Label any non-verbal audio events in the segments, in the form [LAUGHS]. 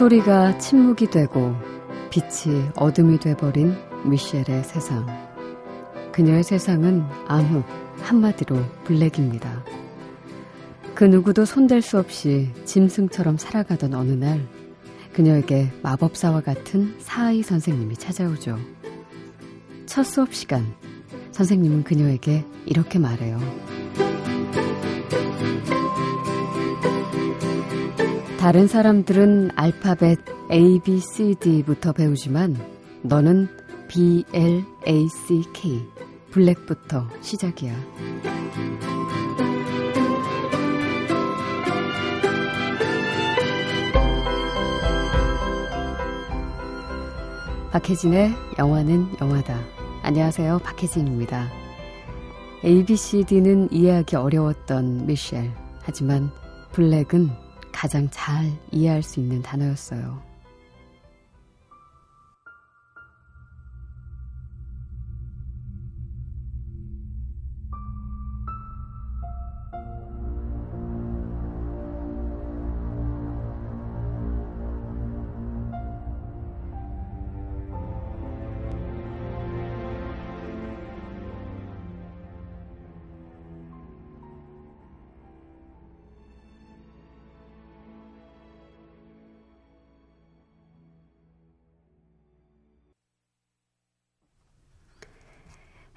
소리가 침묵이 되고 빛이 어둠이 돼버린 미셸의 세상. 그녀의 세상은 암흑, 한마디로 블랙입니다. 그 누구도 손댈 수 없이 짐승처럼 살아가던 어느 날, 그녀에게 마법사와 같은 사이 선생님이 찾아오죠. 첫 수업 시간, 선생님은 그녀에게 이렇게 말해요. 다른 사람들은 알파벳 A, B, C, D부터 배우지만 너는 B, L, A, C, K 블랙부터 시작이야. 박혜진의 영화는 영화다. 안녕하세요. 박혜진입니다. ABCD는 이해하기 어려웠던 미셸. 하지만 블랙은 가장 잘 이해할 수 있는 단어였어요.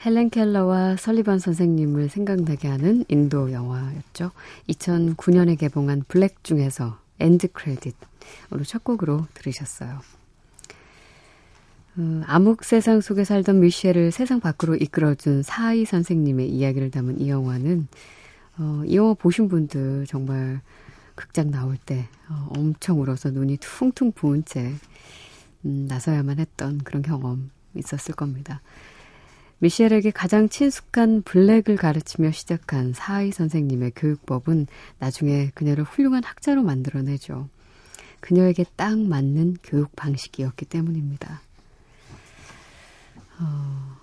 헬렌 켈러와 설리반 선생님을 생각나게 하는 인도 영화였죠. 2009년에 개봉한 블랙 중에서 end credit으로 첫 곡으로 들으셨어요. 음, 암흑 세상 속에 살던 미셸을 세상 밖으로 이끌어준 사하이 선생님의 이야기를 담은 이 영화는 어, 이 영화 보신 분들 정말 극장 나올 때 어, 엄청 울어서 눈이 퉁퉁 부은 채 음, 나서야만 했던 그런 경험 있었을 겁니다. 미셸에게 가장 친숙한 블랙을 가르치며 시작한 사이 선생님의 교육법은 나중에 그녀를 훌륭한 학자로 만들어내죠. 그녀에게 딱 맞는 교육 방식이었기 때문입니다. 어,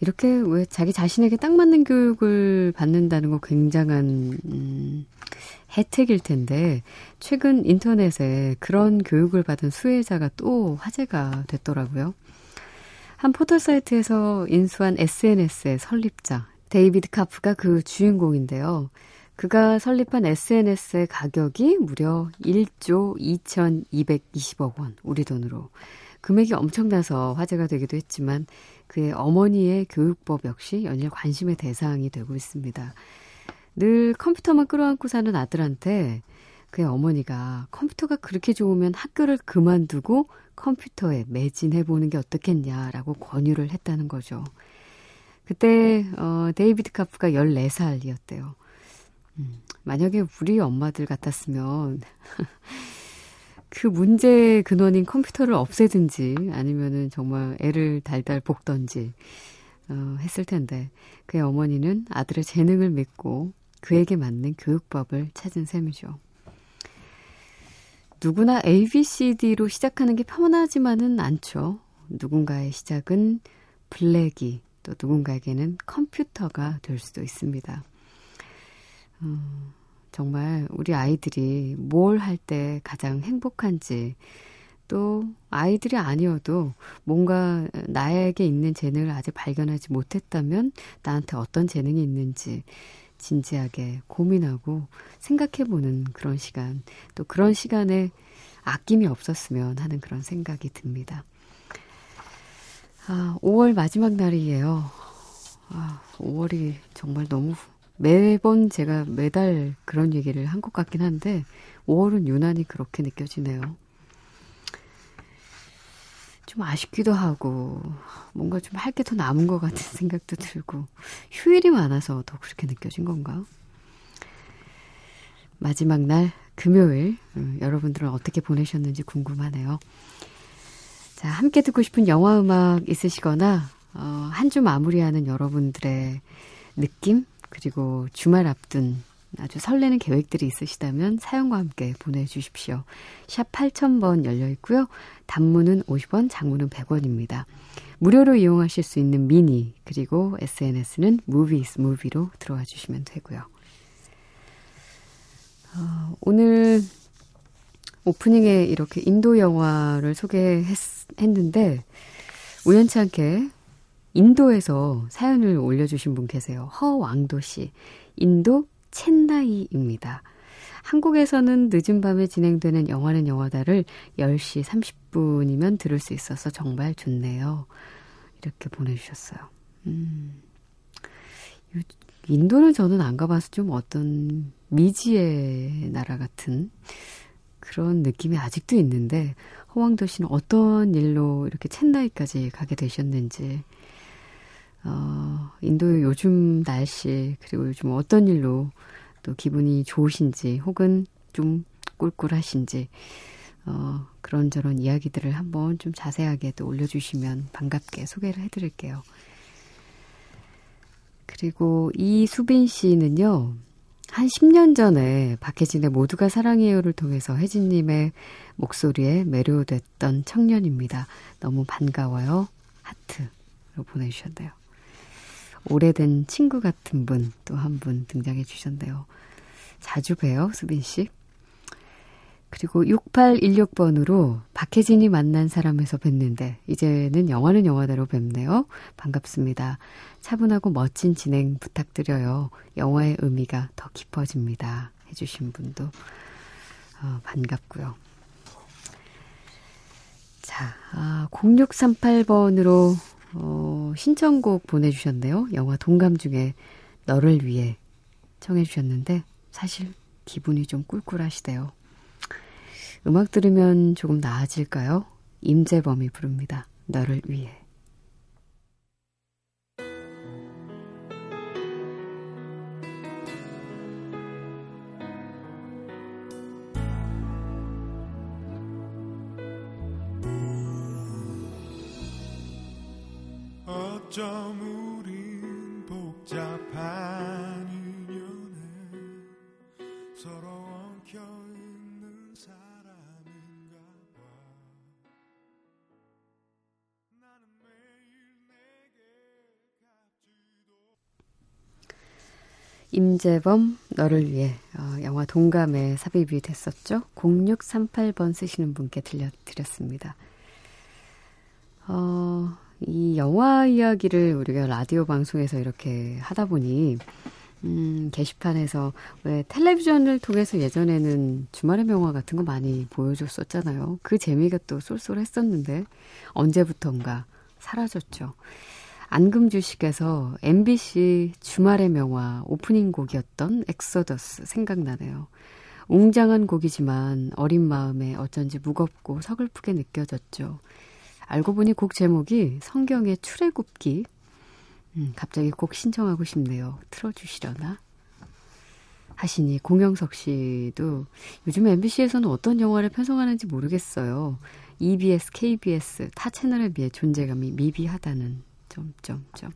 이렇게 왜 자기 자신에게 딱 맞는 교육을 받는다는 거 굉장한 음, 혜택일 텐데 최근 인터넷에 그런 교육을 받은 수혜자가 또 화제가 됐더라고요. 한 포털 사이트에서 인수한 SNS의 설립자 데이비드 카프가 그 주인공인데요. 그가 설립한 SNS의 가격이 무려 1조 2,220억 원, 우리 돈으로. 금액이 엄청나서 화제가 되기도 했지만 그의 어머니의 교육법 역시 연일 관심의 대상이 되고 있습니다. 늘 컴퓨터만 끌어안고 사는 아들한테 그의 어머니가 컴퓨터가 그렇게 좋으면 학교를 그만두고 컴퓨터에 매진해보는 게 어떻겠냐라고 권유를 했다는 거죠. 그때, 어, 데이비드 카프가 14살이었대요. 음, 만약에 우리 엄마들 같았으면, [LAUGHS] 그 문제의 근원인 컴퓨터를 없애든지, 아니면은 정말 애를 달달 볶던지, 어, 했을 텐데, 그의 어머니는 아들의 재능을 믿고 그에게 맞는 교육법을 찾은 셈이죠. 누구나 ABCD로 시작하는 게 편하지만은 않죠. 누군가의 시작은 블랙이 또 누군가에게는 컴퓨터가 될 수도 있습니다. 음, 정말 우리 아이들이 뭘 할 때 가장 행복한지 또 아이들이 아니어도 뭔가 나에게 있는 재능을 아직 발견하지 못했다면 나한테 어떤 재능이 있는지 진지하게 고민하고 생각해보는 그런 시간, 또 그런 시간에 아낌이 없었으면 하는 그런 생각이 듭니다. 아, 5월 마지막 날이에요. 아, 5월이 정말 너무 매번 제가 매달 그런 얘기를 한 것 같긴 한데 5월은 유난히 그렇게 느껴지네요. 좀 아쉽기도 하고 뭔가 좀 할 게 더 남은 것 같은 [LAUGHS] 생각도 들고 휴일이 많아서 더 그렇게 느껴진 건가? 마지막 날 금요일 음, 여러분들은 어떻게 보내셨는지 궁금하네요. 자, 함께 듣고 싶은 영화 음악 있으시거나 어, 한 주 마무리하는 여러분들의 느낌 그리고 주말 앞둔 아주 설레는 계획들이 있으시다면 사연과 함께 보내주십시오. 샵 8000번 열려 있고요. 단문은 50원, 장문은 100원입니다. 무료로 이용하실 수 있는 미니 그리고 SNS는 movies movie로 들어와 주시면 되고요. 어, 오늘 오프닝에 이렇게 인도 영화를 소개했는데 우연치 않게 인도에서 사연을 올려주신 분 계세요. 허왕도 씨. 인도 첸나이입니다. 한국에서는 늦은 밤에 진행되는 영화는 영화다를 10시 30분이면 들을 수 있어서 정말 좋네요. 이렇게 보내주셨어요. 음. 인도는 저는 안 가봐서 좀 어떤 미지의 나라 같은 그런 느낌이 아직도 있는데 허왕도 씨는 어떤 일로 이렇게 첸나이까지 가게 되셨는지 어, 인도의 요즘 날씨 그리고 요즘 어떤 일로 또 기분이 좋으신지 혹은 좀 꿀꿀하신지 어, 그런저런 이야기들을 한번 좀 자세하게 또 올려주시면 반갑게 소개를 해드릴게요. 그리고 이수빈 씨는요, 한 10년 전에 박혜진의 모두가 사랑해요를 통해서 혜진님의 목소리에 매료됐던 청년입니다. 너무 반가워요. 하트로 보내주셨네요. 오래된 친구 같은 분 또 한 분 등장해 주셨네요. 자주 봬요, 수빈 씨. 그리고 6816번으로 박혜진이 만난 사람에서 뵀는데 이제는 영화는 영화대로 뵙네요. 반갑습니다. 차분하고 멋진 진행 부탁드려요. 영화의 의미가 더 깊어집니다. 해주신 분도 어, 반갑고요. 자, 아, 0638번으로 어, 신청곡 보내주셨네요. 영화 동감 중에 너를 위해 청해주셨는데 사실 기분이 좀 꿀꿀하시대요. 음악 들으면 조금 나아질까요? 임재범이 부릅니다. 너를 위해. 어쩜 우린 복잡한 인연에 서로 엉켜 있는 사람인가 봐 나는 매일 내게 값지도 임재범 너를 위해 어, 영화 동감에 삽입이 됐었죠. 0638번 쓰시는 분께 들려드렸습니다. 어, 이 영화 이야기를 우리가 라디오 방송에서 이렇게 하다 보니 음, 게시판에서 왜 텔레비전을 통해서 예전에는 주말의 명화 같은 거 많이 보여줬었잖아요. 그 재미가 또 쏠쏠했었는데 언제부턴가 사라졌죠. 안금주 씨께서 MBC 주말의 명화 오프닝 곡이었던 엑소더스 생각나네요. 웅장한 곡이지만 어린 마음에 어쩐지 무겁고 서글프게 느껴졌죠. 알고 보니 곡 제목이 성경의 출애굽기. 음, 갑자기 곡 신청하고 싶네요. 틀어주시려나? 하시니 공영석 씨도 요즘 MBC에서는 어떤 영화를 편성하는지 모르겠어요. EBS, KBS 타 채널에 비해 존재감이 미비하다는 점점점.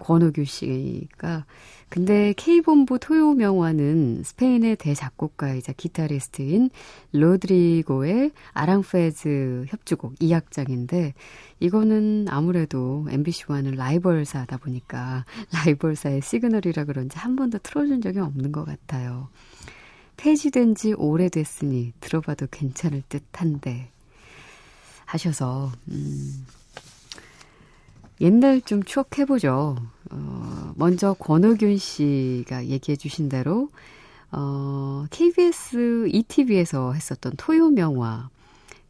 권호규 씨가 근데 K본부 토요명화는 스페인의 대작곡가이자 기타리스트인 로드리고의 아랑페즈 협주곡 2악장인데 이거는 아무래도 MBC와는 라이벌사다 보니까 라이벌사의 시그널이라 그런지 한 번도 틀어준 적이 없는 것 같아요. 폐지된 지 오래됐으니 들어봐도 괜찮을 듯 한데 하셔서 음 옛날 좀 추억해보죠. 어, 먼저 권호균 씨가 얘기해 주신 대로, 어, KBS 2TV에서 했었던 토요 명화,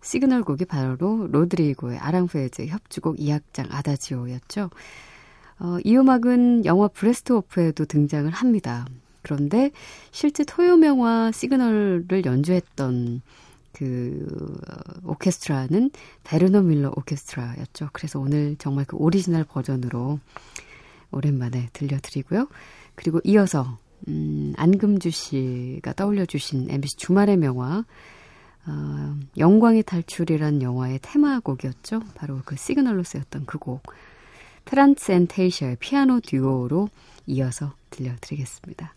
시그널 곡이 바로 로드리고의 아랑후에즈 협주곡 2악장 아다지오였죠. 어, 이 음악은 영화 Brassed Off에도 등장을 합니다. 그런데 실제 토요 명화 시그널을 연주했던 그 오케스트라는 베르너 밀러 오케스트라였죠. 그래서 오늘 정말 그 오리지널 버전으로 오랜만에 들려드리고요. 그리고 이어서 음, 안금주 씨가 떠올려 주신 MBC 주말의 명화 어, 영광의 탈출이란 영화의 테마곡이었죠. 바로 그 시그널로 쓰였던 그 곡. 페란테 앤 타이셔의 피아노 듀오로 이어서 들려드리겠습니다.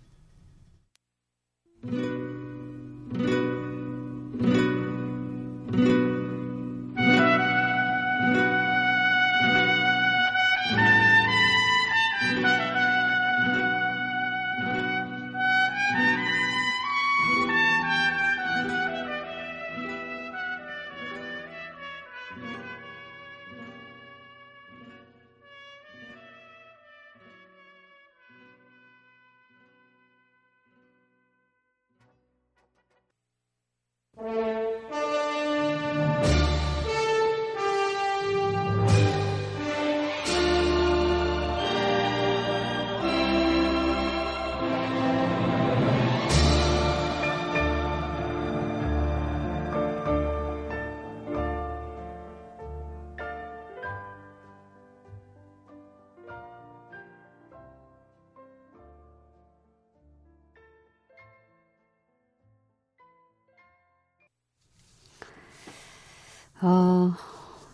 어,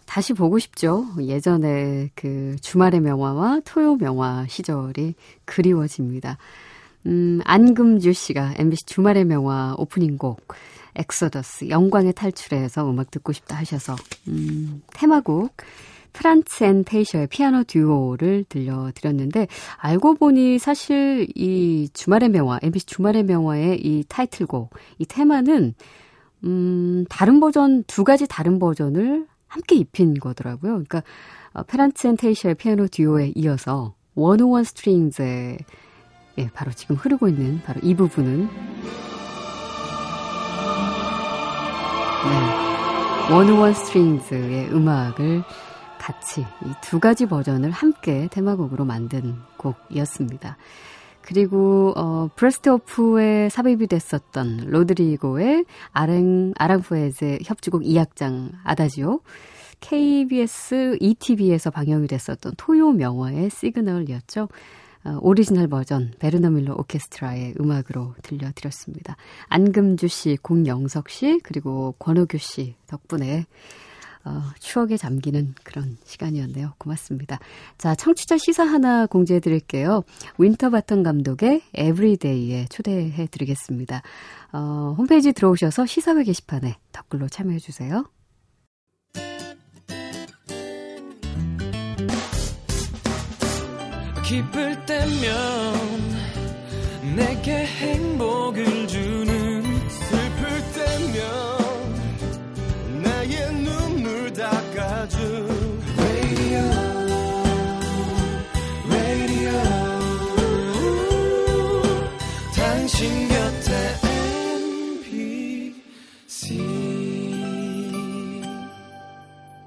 다시 보고 싶죠. 예전에 그 주말의 명화와 토요 명화 시절이 그리워집니다. 음, 안금주 씨가 MBC 주말의 명화 오프닝 곡 엑소더스 영광의 탈출에서 음악 듣고 싶다 하셔서 음, 테마곡 페란테 앤 타이셔의 피아노 듀오를 들려드렸는데 알고 보니 사실 이 주말의 명화 MBC 주말의 명화의 이 타이틀곡 이 테마는 음, 다른 버전, 두 가지 다른 버전을 함께 입힌 거더라고요. 그러니까, 어, 페란테 앤 타이셔의 피아노 듀오에 이어서 101 Strings의 예, 바로 지금 흐르고 있는 바로 이 부분은 네, 101 Strings의 음악을 같이 이 두 가지 버전을 함께 테마곡으로 만든 곡이었습니다. 그리고 어 Brassed Off에 삽입이 됐었던 로드리고의 아랭 아랑후에즈의 협주곡 2악장 아다지오 KBS 2TV에서 방영이 됐었던 토요 명화의 시그널이었죠. 어, 오리지널 버전 베르너 밀러 오케스트라의 음악으로 들려드렸습니다. 안금주 씨, 공영석 씨, 그리고 권호규 씨 덕분에 어, 추억에 잠기는 그런 시간이었네요. 고맙습니다. 자, 청취자 시사 하나 공지해 드릴게요. 윈터바텀 감독의 Everyday에 초대해 드리겠습니다. 어, 홈페이지 들어오셔서 시사회 게시판에 댓글로 참여해 주세요. 기쁠 때면 내게 행복을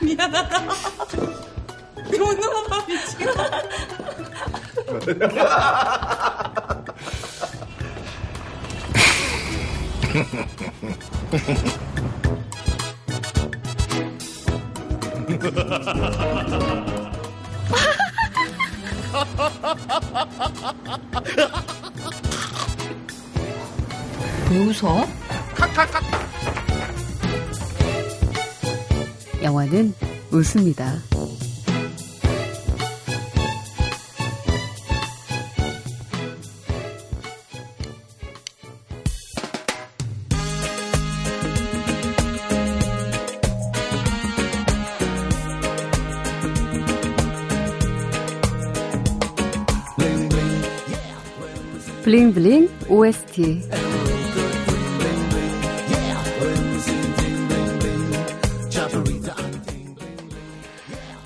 미안하다. 못 넘어가 미치겠다. 왜 웃어? 영화는 웃습니다. 블링블링 OST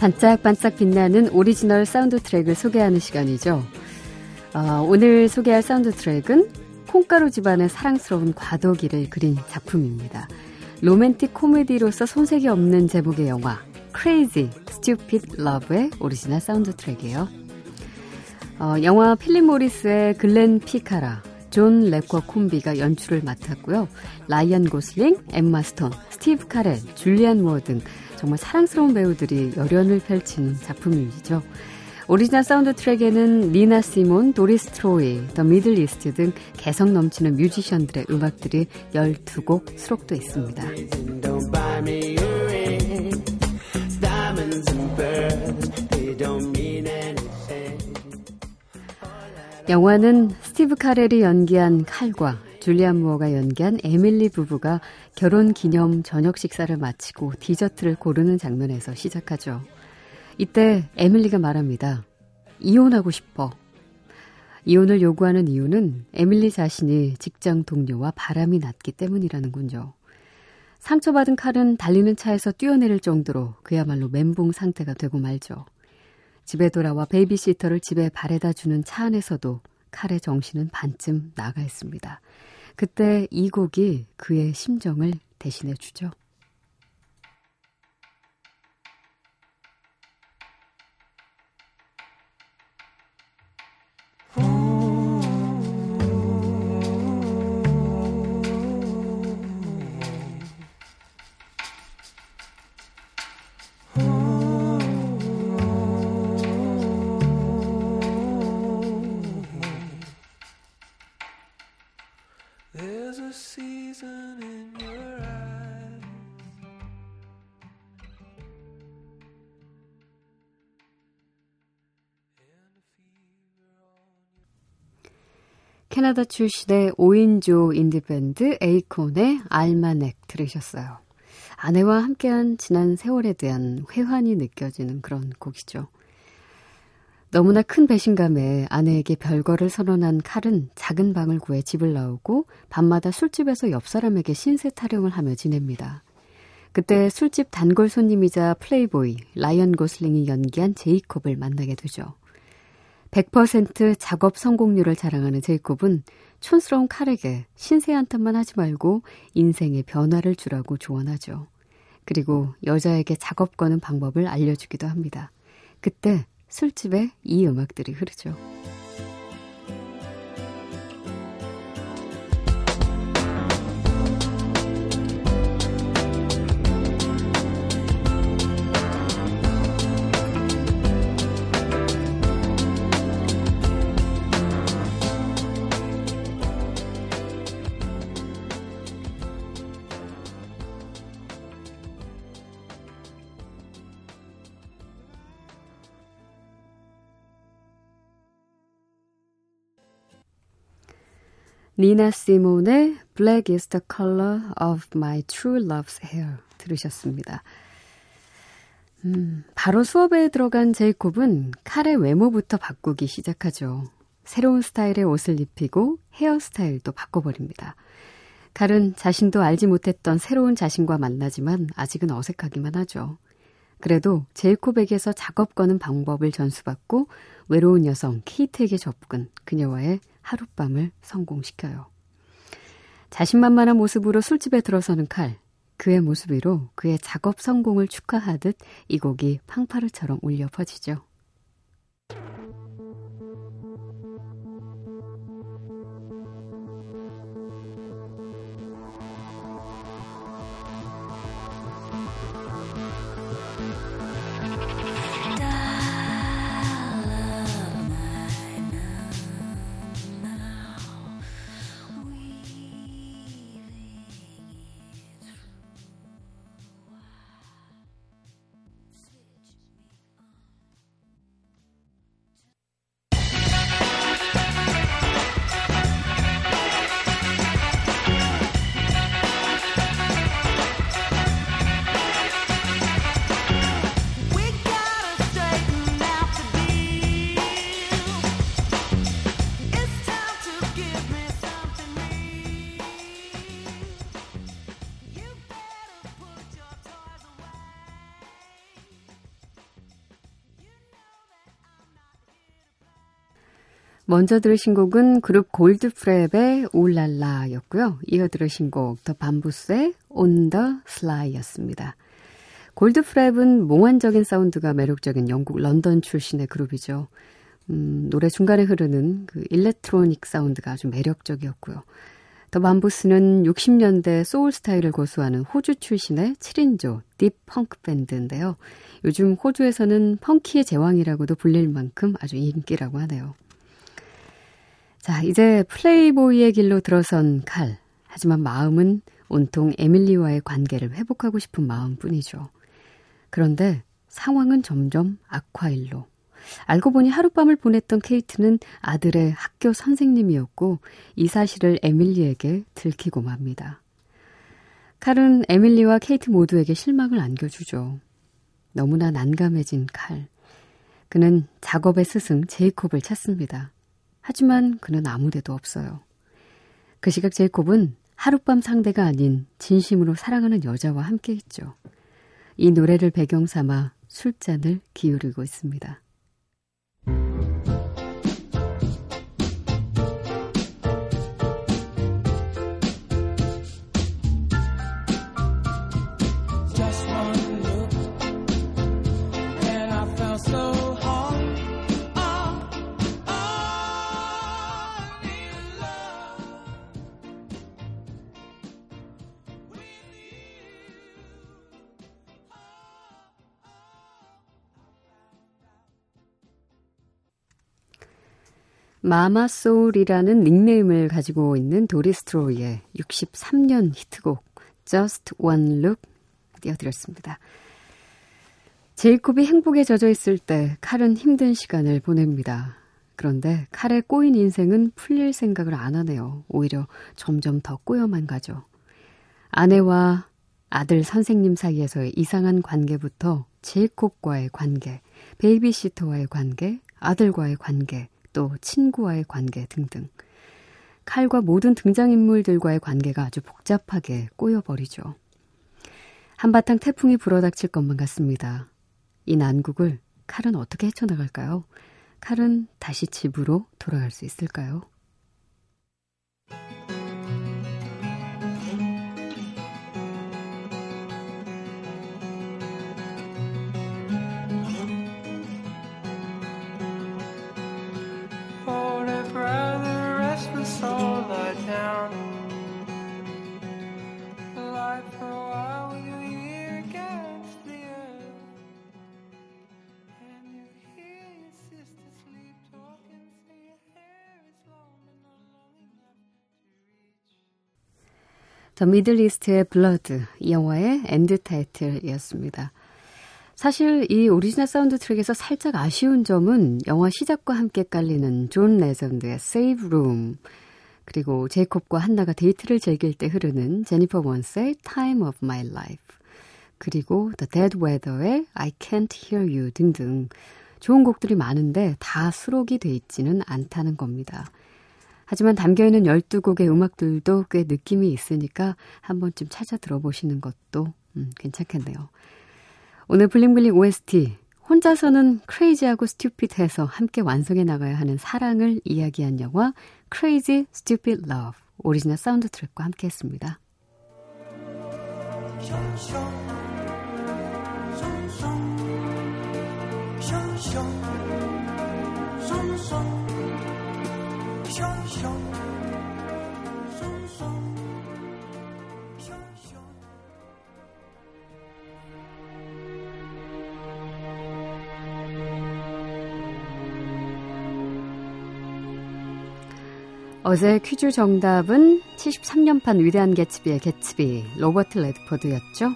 반짝반짝 빛나는 오리지널 사운드 트랙을 소개하는 시간이죠. 어, 오늘 소개할 사운드 트랙은 콩가루 집안의 사랑스러운 과도기를 그린 작품입니다. 로맨틱 코미디로서 손색이 없는 제목의 영화 Crazy Stupid Love의 오리지널 사운드 트랙이에요. 어, 영화 필립 모리스의 글렌 피카라, 존 레쿼 콤비가 연출을 맡았고요. 라이언 고슬링, 엠마 스톤, 스티브 카렐, 줄리안 무어 등 정말 사랑스러운 배우들이 열연을 펼친 작품이죠. 오리지널 사운드 트랙에는 니나 시몬, 도리스 트로이, 더 미들 이스트 등 개성 넘치는 뮤지션들의 음악들이 12곡 수록돼 있습니다. 영화는 스티브 카렐이 연기한 칼과 줄리안 무어가 연기한 에밀리 부부가 결혼 기념 저녁 식사를 마치고 디저트를 고르는 장면에서 시작하죠. 이때 에밀리가 말합니다. 이혼하고 싶어. 이혼을 요구하는 이유는 에밀리 자신이 직장 동료와 바람이 났기 때문이라는군요. 상처받은 칼은 달리는 차에서 뛰어내릴 정도로 그야말로 멘붕 상태가 되고 말죠. 집에 돌아와 베이비시터를 집에 바래다 주는 차 안에서도 칼의 정신은 반쯤 나가 있습니다. 그때 이 곡이 그의 심정을 대신해 주죠. 캐나다 출신의 5인조 인디밴드 에이콘의 Almanac 들으셨어요. 아내와 함께한 지난 세월에 대한 회환이 느껴지는 그런 곡이죠. 너무나 큰 배신감에 아내에게 별거를 선언한 칼은 작은 방을 구해 집을 나오고 밤마다 술집에서 옆 사람에게 신세 타령을 하며 지냅니다. 그때 술집 단골 손님이자 플레이보이 라이언 고슬링이 연기한 제이콥을 만나게 되죠. 100% 작업 성공률을 자랑하는 제이콥은 촌스러운 칼에게 신세 한탄만 하지 말고 인생의 변화를 주라고 조언하죠. 그리고 여자에게 작업 거는 방법을 알려주기도 합니다. 그때 술집에 이 음악들이 흐르죠. 니나 시몬의 Black is the color of my true love's hair 들으셨습니다. 음, 바로 수업에 들어간 제이콥은 칼의 외모부터 바꾸기 시작하죠. 새로운 스타일의 옷을 입히고 헤어스타일도 바꿔버립니다. 칼은 자신도 알지 못했던 새로운 자신과 만나지만 아직은 어색하기만 하죠. 그래도 제이콥에게서 작업 거는 방법을 전수받고 외로운 여성 케이트에게 접근, 그녀와의 하룻밤을 성공시켜요. 자신만만한 모습으로 술집에 들어서는 칼. 그의 모습 위로 그의 작업 성공을 축하하듯 이 곡이 팡파르처럼 울려 퍼지죠. 먼저 들으신 곡은 그룹 골드프랩의 Ooh La La였고요. 이어 들으신 곡 더 밤부스의 the Sly였습니다. 골드프랩은 몽환적인 사운드가 매력적인 영국 런던 출신의 그룹이죠. 음, 노래 중간에 흐르는 그 electronic 사운드가 아주 매력적이었고요. 더 밤부스는 60년대 소울 스타일을 고수하는 호주 출신의 7인조 deep funk 밴드인데요. 요즘 호주에서는 funky의 제왕이라고도 불릴 만큼 아주 인기라고 하네요. 자, 이제 플레이보이의 길로 들어선 칼. 하지만 마음은 온통 에밀리와의 관계를 회복하고 싶은 마음뿐이죠. 그런데 상황은 점점 악화일로. 알고 보니 하룻밤을 보냈던 케이트는 아들의 학교 선생님이었고 이 사실을 에밀리에게 들키고 맙니다. 칼은 에밀리와 케이트 모두에게 실망을 안겨주죠. 너무나 난감해진 칼. 그는 작업의 스승 제이콥을 찾습니다. 하지만 그는 아무데도 없어요. 그 시각 제이콥은 하룻밤 상대가 아닌 진심으로 사랑하는 여자와 함께 있죠. 이 노래를 배경 삼아 술잔을 기울이고 있습니다. 마마소울이라는 닉네임을 가지고 있는 도리스트로이의 63년 히트곡 Just One Look 띄워드렸습니다. 제이콥이 행복에 젖어 있을 때 칼은 힘든 시간을 보냅니다. 그런데 칼의 꼬인 인생은 풀릴 생각을 안 하네요. 오히려 점점 더 꼬여만 가죠. 아내와 아들 선생님 사이에서의 이상한 관계부터 제이콥과의 관계, 베이비시터와의 관계, 아들과의 관계, 또 친구와의 관계 등등. 칼과 모든 등장인물들과의 관계가 아주 복잡하게 꼬여버리죠. 한바탕 태풍이 불어닥칠 것만 같습니다. 이 난국을 칼은 어떻게 헤쳐나갈까요? 칼은 다시 집으로 돌아갈 수 있을까요? 더 미들 이스트의 Blood 이 영화의 end 타이틀이었습니다. 사실 이 오리지널 사운드 트랙에서 살짝 아쉬운 점은 영화 시작과 함께 깔리는 존 레전드의 Save Room 그리고 제이콥과 한나가 데이트를 즐길 때 흐르는 제니퍼 원스의 Time of My Life 그리고 The Dead Weather의 I Can't Hear You 등등 좋은 곡들이 많은데 다 수록이 돼 있지는 않다는 겁니다. 하지만 담겨있는 12곡의 음악들도 꽤 느낌이 있으니까 한 번쯤 찾아 들어보시는 것도 음, 괜찮겠네요. 오늘 블링블링 OST 혼자서는 crazy하고 stupid해서 함께 완성해 나가야 하는 사랑을 이야기한 영화 Crazy Stupid Love 오리지널 사운드 트랙과 함께 했습니다. 어제 퀴즈 정답은 73년판 위대한 개츠비의 개츠비, 로버트 레드포드였죠.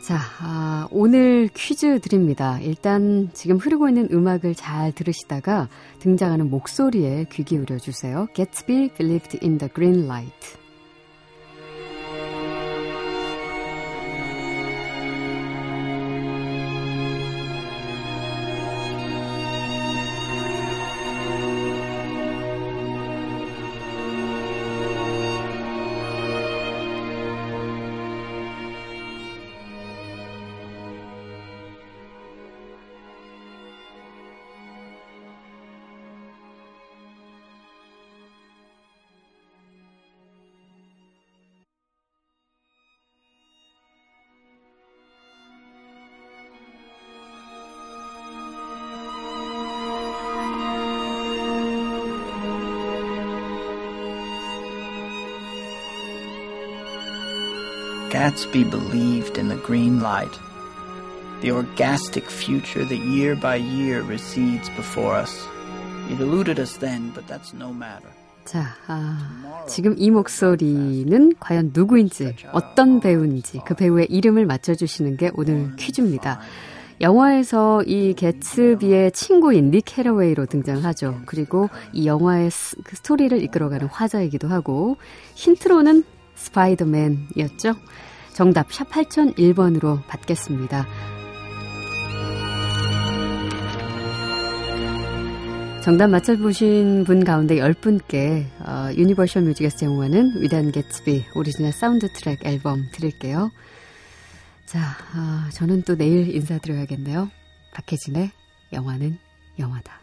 자, 아, 오늘 퀴즈 드립니다. 일단 지금 흐르고 있는 음악을 잘 들으시다가 등장하는 목소리에 귀 기울여 주세요. Gatsby believed in the green light. Gatsby believed in the green light, the orgastic future that year by year recedes before us. It eluded us then, but that's no matter. 자, 아, 지금 이 목소리는 과연 누구인지, 어떤 배우인지 그 배우의 이름을 맞춰주시는 게 오늘 퀴즈입니다. 영화에서 이 개츠비의 친구인 닉 캐러웨이로 등장하죠. 그리고 이 영화의 스, 그 스토리를 이끌어가는 화자이기도 하고 힌트로는 스파이더맨이었죠. 정답 샵 8001번으로 받겠습니다. 정답 맞춰보신 분 가운데 10분께 어, 유니버셜 뮤직에서 제공하는 위대한 개츠비 오리지널 사운드 트랙 앨범 드릴게요. 자, 어, 저는 또 내일 인사드려야겠네요. 박혜진의 영화는 영화다.